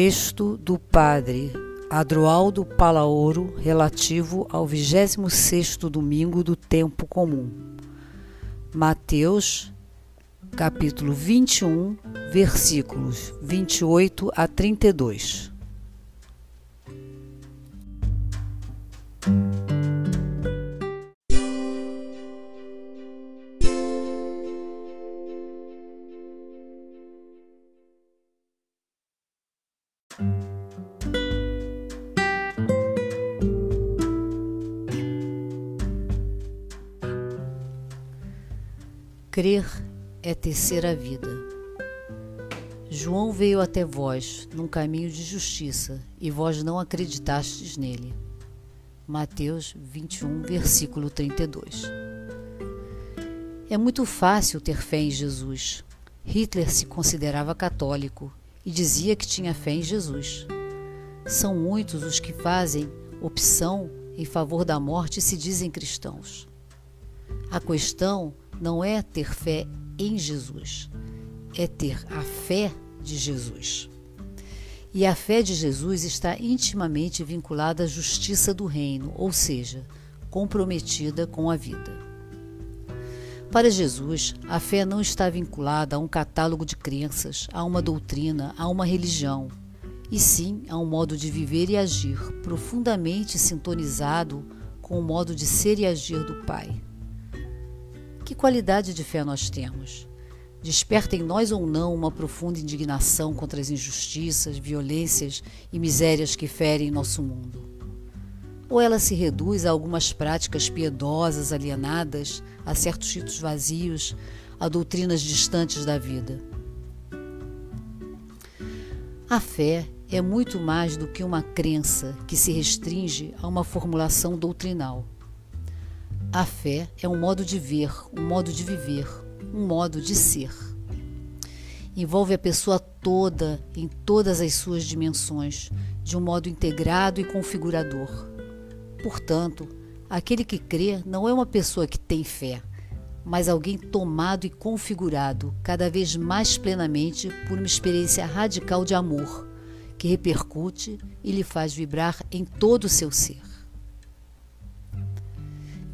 Texto do Padre Adroaldo Palaoro relativo ao 26º domingo do tempo comum. Mateus, capítulo 21, versículos 28 a 32. Crer é tecer a vida. João veio até vós num caminho de justiça e vós não acreditastes nele. Mateus 21, versículo 32. É muito fácil ter fé em Jesus. Hitler se considerava católico e dizia que tinha fé em Jesus. São muitos os que fazem opção em favor da morte e se dizem cristãos. A questão não é ter fé em Jesus, é ter a fé de Jesus. E a fé de Jesus está intimamente vinculada à justiça do reino, ou seja, comprometida com a vida. Para Jesus, a fé não está vinculada a um catálogo de crenças, a uma doutrina, a uma religião, e sim a um modo de viver e agir profundamente sintonizado com o modo de ser e agir do Pai. Que qualidade de fé nós temos? Desperta em nós ou não uma profunda indignação contra as injustiças, violências e misérias que ferem nosso mundo? Ou ela se reduz a algumas práticas piedosas alienadas, a certos ritos vazios, a doutrinas distantes da vida? A fé é muito mais do que uma crença que se restringe a uma formulação doutrinal. A fé é um modo de ver, um modo de viver, um modo de ser. Envolve a pessoa toda em todas as suas dimensões, de um modo integrado e configurador. Portanto, aquele que crê não é uma pessoa que tem fé, mas alguém tomado e configurado cada vez mais plenamente por uma experiência radical de amor, que repercute e lhe faz vibrar em todo o seu ser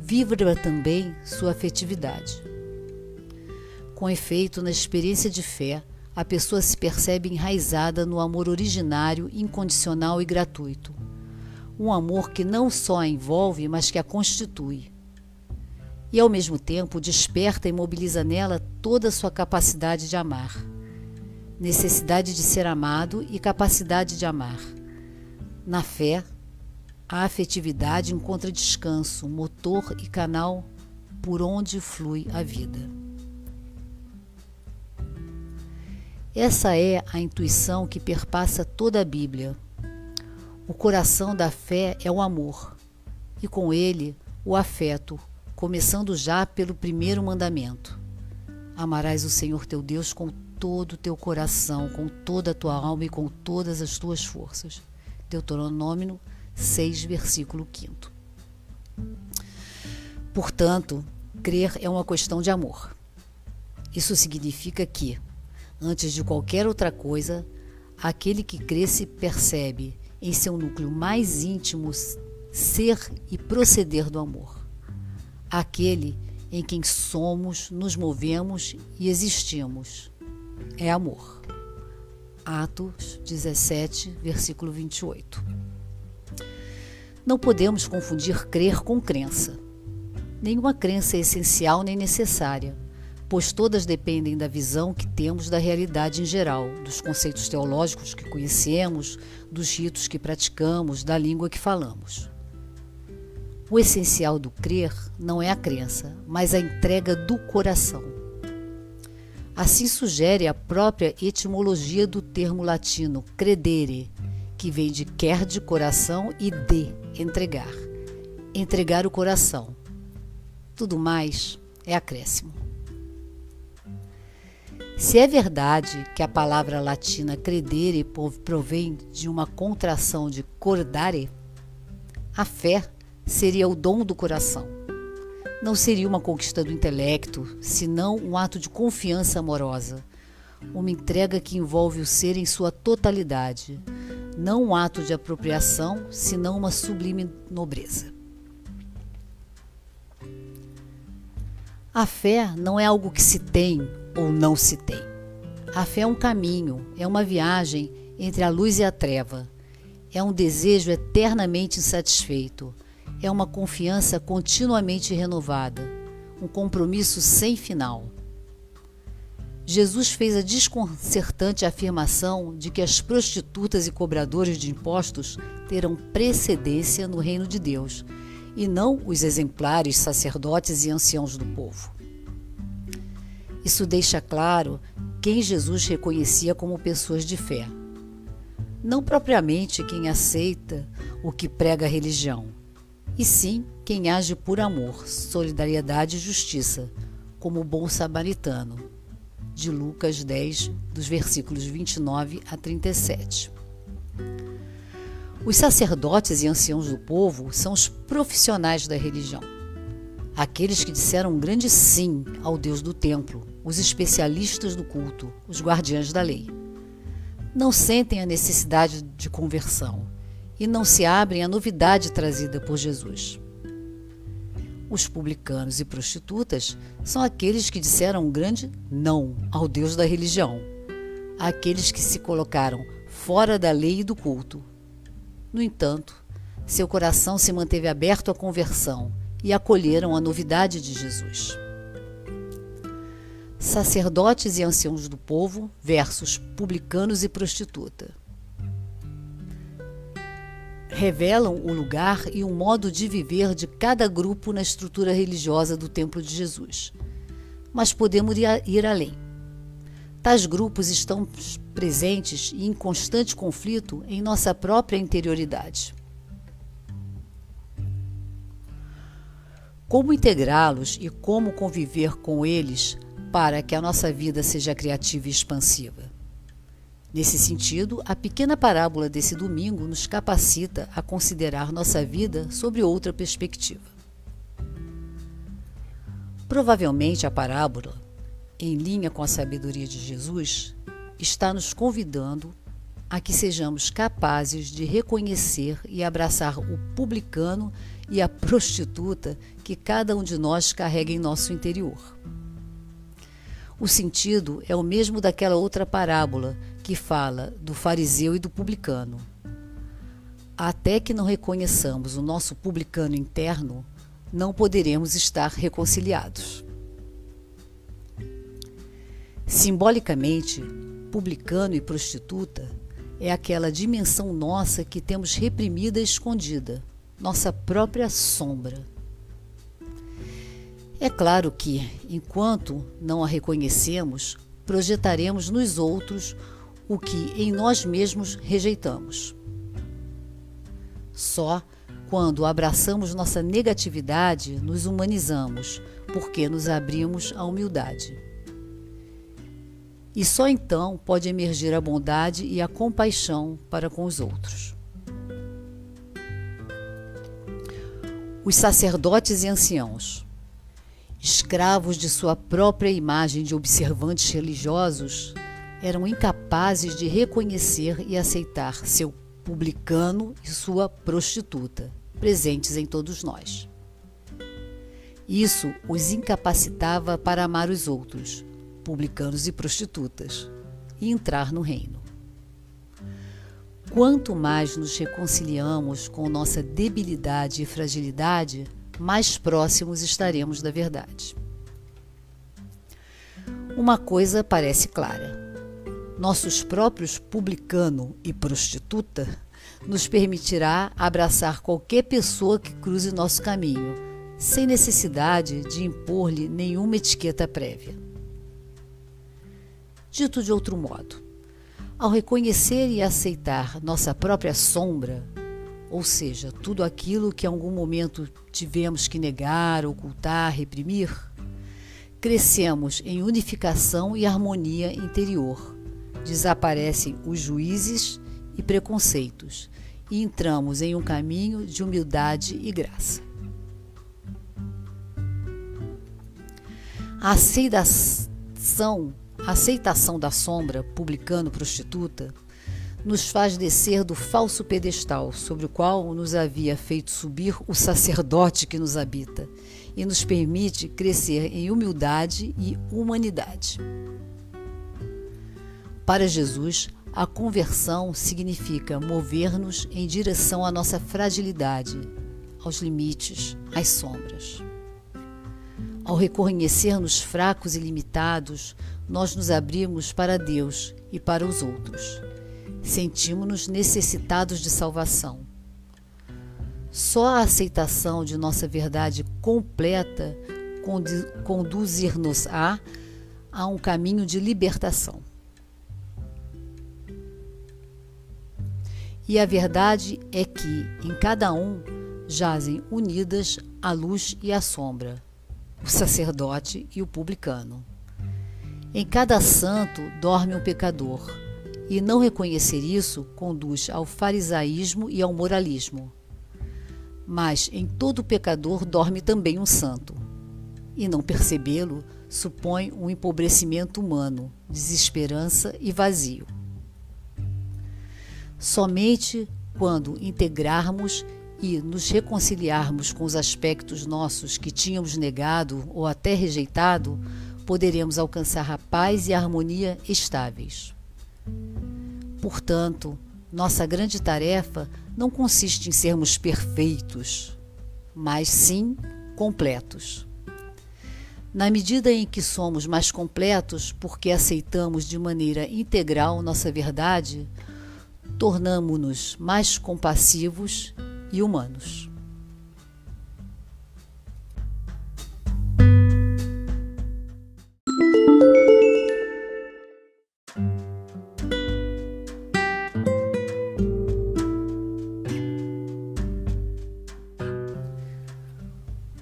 vibra também sua afetividade. Com efeito, na experiência de fé, a pessoa se percebe enraizada no amor originário, incondicional e gratuito. Um amor que não só a envolve, mas que a constitui. E ao mesmo tempo desperta e mobiliza nela toda a sua capacidade de amar. Necessidade de ser amado e capacidade de amar. Na fé, a afetividade encontra descanso, motor e canal por onde flui a vida. Essa é a intuição que perpassa toda a Bíblia. O coração da fé é o amor, e com ele o afeto, começando já pelo primeiro mandamento: Amarás o Senhor teu Deus com todo o teu coração, com toda a tua alma e com todas as tuas forças. Deuteronômio 6, versículo 5. Portanto, crer é uma questão de amor. Isso significa que, antes de qualquer outra coisa, aquele que crê se percebe em seu núcleo mais íntimo ser e proceder do amor. Aquele em quem somos, nos movemos e existimos. É amor. Atos 17, versículo 28. Não podemos confundir crer com crença. Nenhuma crença é essencial nem necessária, pois todas dependem da visão que temos da realidade em geral, dos conceitos teológicos que conhecemos, dos ritos que praticamos, da língua que falamos. O essencial do crer não é a crença, mas a entrega do coração. Assim sugere a própria etimologia do termo latino credere, que vem de quer de coração e de entregar. Entregar o coração. Tudo mais é acréscimo. Se é verdade que a palavra latina credere provém de uma contração de cordare, a fé seria o dom do coração. Não seria uma conquista do intelecto, senão um ato de confiança amorosa, uma entrega que envolve o ser em sua totalidade, não um ato de apropriação, senão uma sublime nobreza. A fé não é algo que se tem ou não se tem. A fé é um caminho, é uma viagem entre a luz e a treva. É um desejo eternamente insatisfeito. É uma confiança continuamente renovada. Um compromisso sem final. Jesus fez a desconcertante afirmação de que as prostitutas e cobradores de impostos terão precedência no reino de Deus, e não os exemplares sacerdotes e anciãos do povo. Isso deixa claro quem Jesus reconhecia como pessoas de fé. Não propriamente quem aceita o que prega a religião, e sim quem age por amor, solidariedade e justiça, como o bom samaritano de Lucas 10, dos versículos 29 a 37. Os sacerdotes e anciãos do povo são os profissionais da religião, aqueles que disseram um grande sim ao Deus do templo, os especialistas do culto, os guardiães da lei. Não sentem a necessidade de conversão e não se abrem à novidade trazida por Jesus. Os publicanos e prostitutas são aqueles que disseram um grande não ao Deus da religião, aqueles que se colocaram fora da lei e do culto. No entanto, seu coração se manteve aberto à conversão e acolheram a novidade de Jesus. Sacerdotes e anciãos do povo versus publicanos e prostituta revelam o lugar e o modo de viver de cada grupo na estrutura religiosa do Templo de Jesus. Mas podemos ir além. Tais grupos estão presentes e em constante conflito em nossa própria interioridade. Como integrá-los e como conviver com eles para que a nossa vida seja criativa e expansiva? Nesse sentido, a pequena parábola desse domingo nos capacita a considerar nossa vida sobre outra perspectiva. Provavelmente a parábola, em linha com a sabedoria de Jesus, está nos convidando a que sejamos capazes de reconhecer e abraçar o publicano e a prostituta que cada um de nós carrega em nosso interior. O sentido é o mesmo daquela outra parábola que fala do fariseu e do publicano. Até que não reconheçamos o nosso publicano interno, não poderemos estar reconciliados. Simbolicamente, publicano e prostituta é aquela dimensão nossa que temos reprimida e escondida, nossa própria sombra. É claro que, enquanto não a reconhecemos, projetaremos nos outros o que em nós mesmos rejeitamos. Só quando abraçamos nossa negatividade nos humanizamos, porque nos abrimos à humildade. E só então pode emergir a bondade e a compaixão para com os outros. Os sacerdotes e anciãos, escravos de sua própria imagem de observantes religiosos, eram incapazes de reconhecer e aceitar seu publicano e sua prostituta, presentes em todos nós. Isso os incapacitava para amar os outros, publicanos e prostitutas, e entrar no reino. Quanto mais nos reconciliamos com nossa debilidade e fragilidade, mais próximos estaremos da verdade. Uma coisa parece clara nossos próprios publicano e prostituta, nos permitirá abraçar qualquer pessoa que cruze nosso caminho, sem necessidade de impor-lhe nenhuma etiqueta prévia. Dito de outro modo, ao reconhecer e aceitar nossa própria sombra, ou seja, tudo aquilo que em algum momento tivemos que negar, ocultar, reprimir, crescemos em unificação e harmonia interior desaparecem os juízes e preconceitos e entramos em um caminho de humildade e graça. A aceitação, a aceitação da sombra publicano prostituta nos faz descer do falso pedestal sobre o qual nos havia feito subir o sacerdote que nos habita e nos permite crescer em humildade e humanidade. Para Jesus, a conversão significa mover-nos em direção à nossa fragilidade, aos limites, às sombras. Ao reconhecer-nos fracos e limitados, nós nos abrimos para Deus e para os outros. Sentimos-nos necessitados de salvação. Só a aceitação de nossa verdade completa conduzir-nos a, a um caminho de libertação. E a verdade é que em cada um jazem unidas a luz e a sombra, o sacerdote e o publicano. Em cada santo dorme um pecador, e não reconhecer isso conduz ao farisaísmo e ao moralismo. Mas em todo pecador dorme também um santo, e não percebê-lo supõe um empobrecimento humano, desesperança e vazio. Somente quando integrarmos e nos reconciliarmos com os aspectos nossos que tínhamos negado ou até rejeitado, poderemos alcançar a paz e a harmonia estáveis. Portanto, nossa grande tarefa não consiste em sermos perfeitos, mas sim completos. Na medida em que somos mais completos porque aceitamos de maneira integral nossa verdade, tornamo-nos mais compassivos e humanos.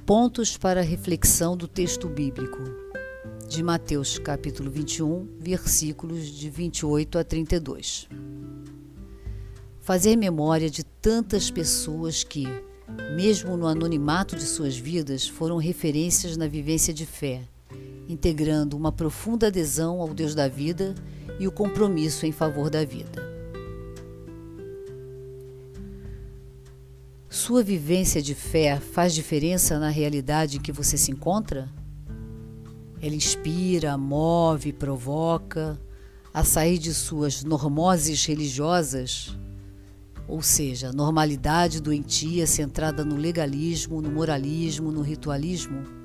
Pontos para reflexão do texto bíblico de Mateus capítulo 21, versículos de 28 a 32. Fazer memória de tantas pessoas que, mesmo no anonimato de suas vidas, foram referências na vivência de fé, integrando uma profunda adesão ao Deus da vida e o compromisso em favor da vida. Sua vivência de fé faz diferença na realidade em que você se encontra? Ela inspira, move, provoca a sair de suas normoses religiosas, ou seja, normalidade doentia centrada no legalismo, no moralismo, no ritualismo?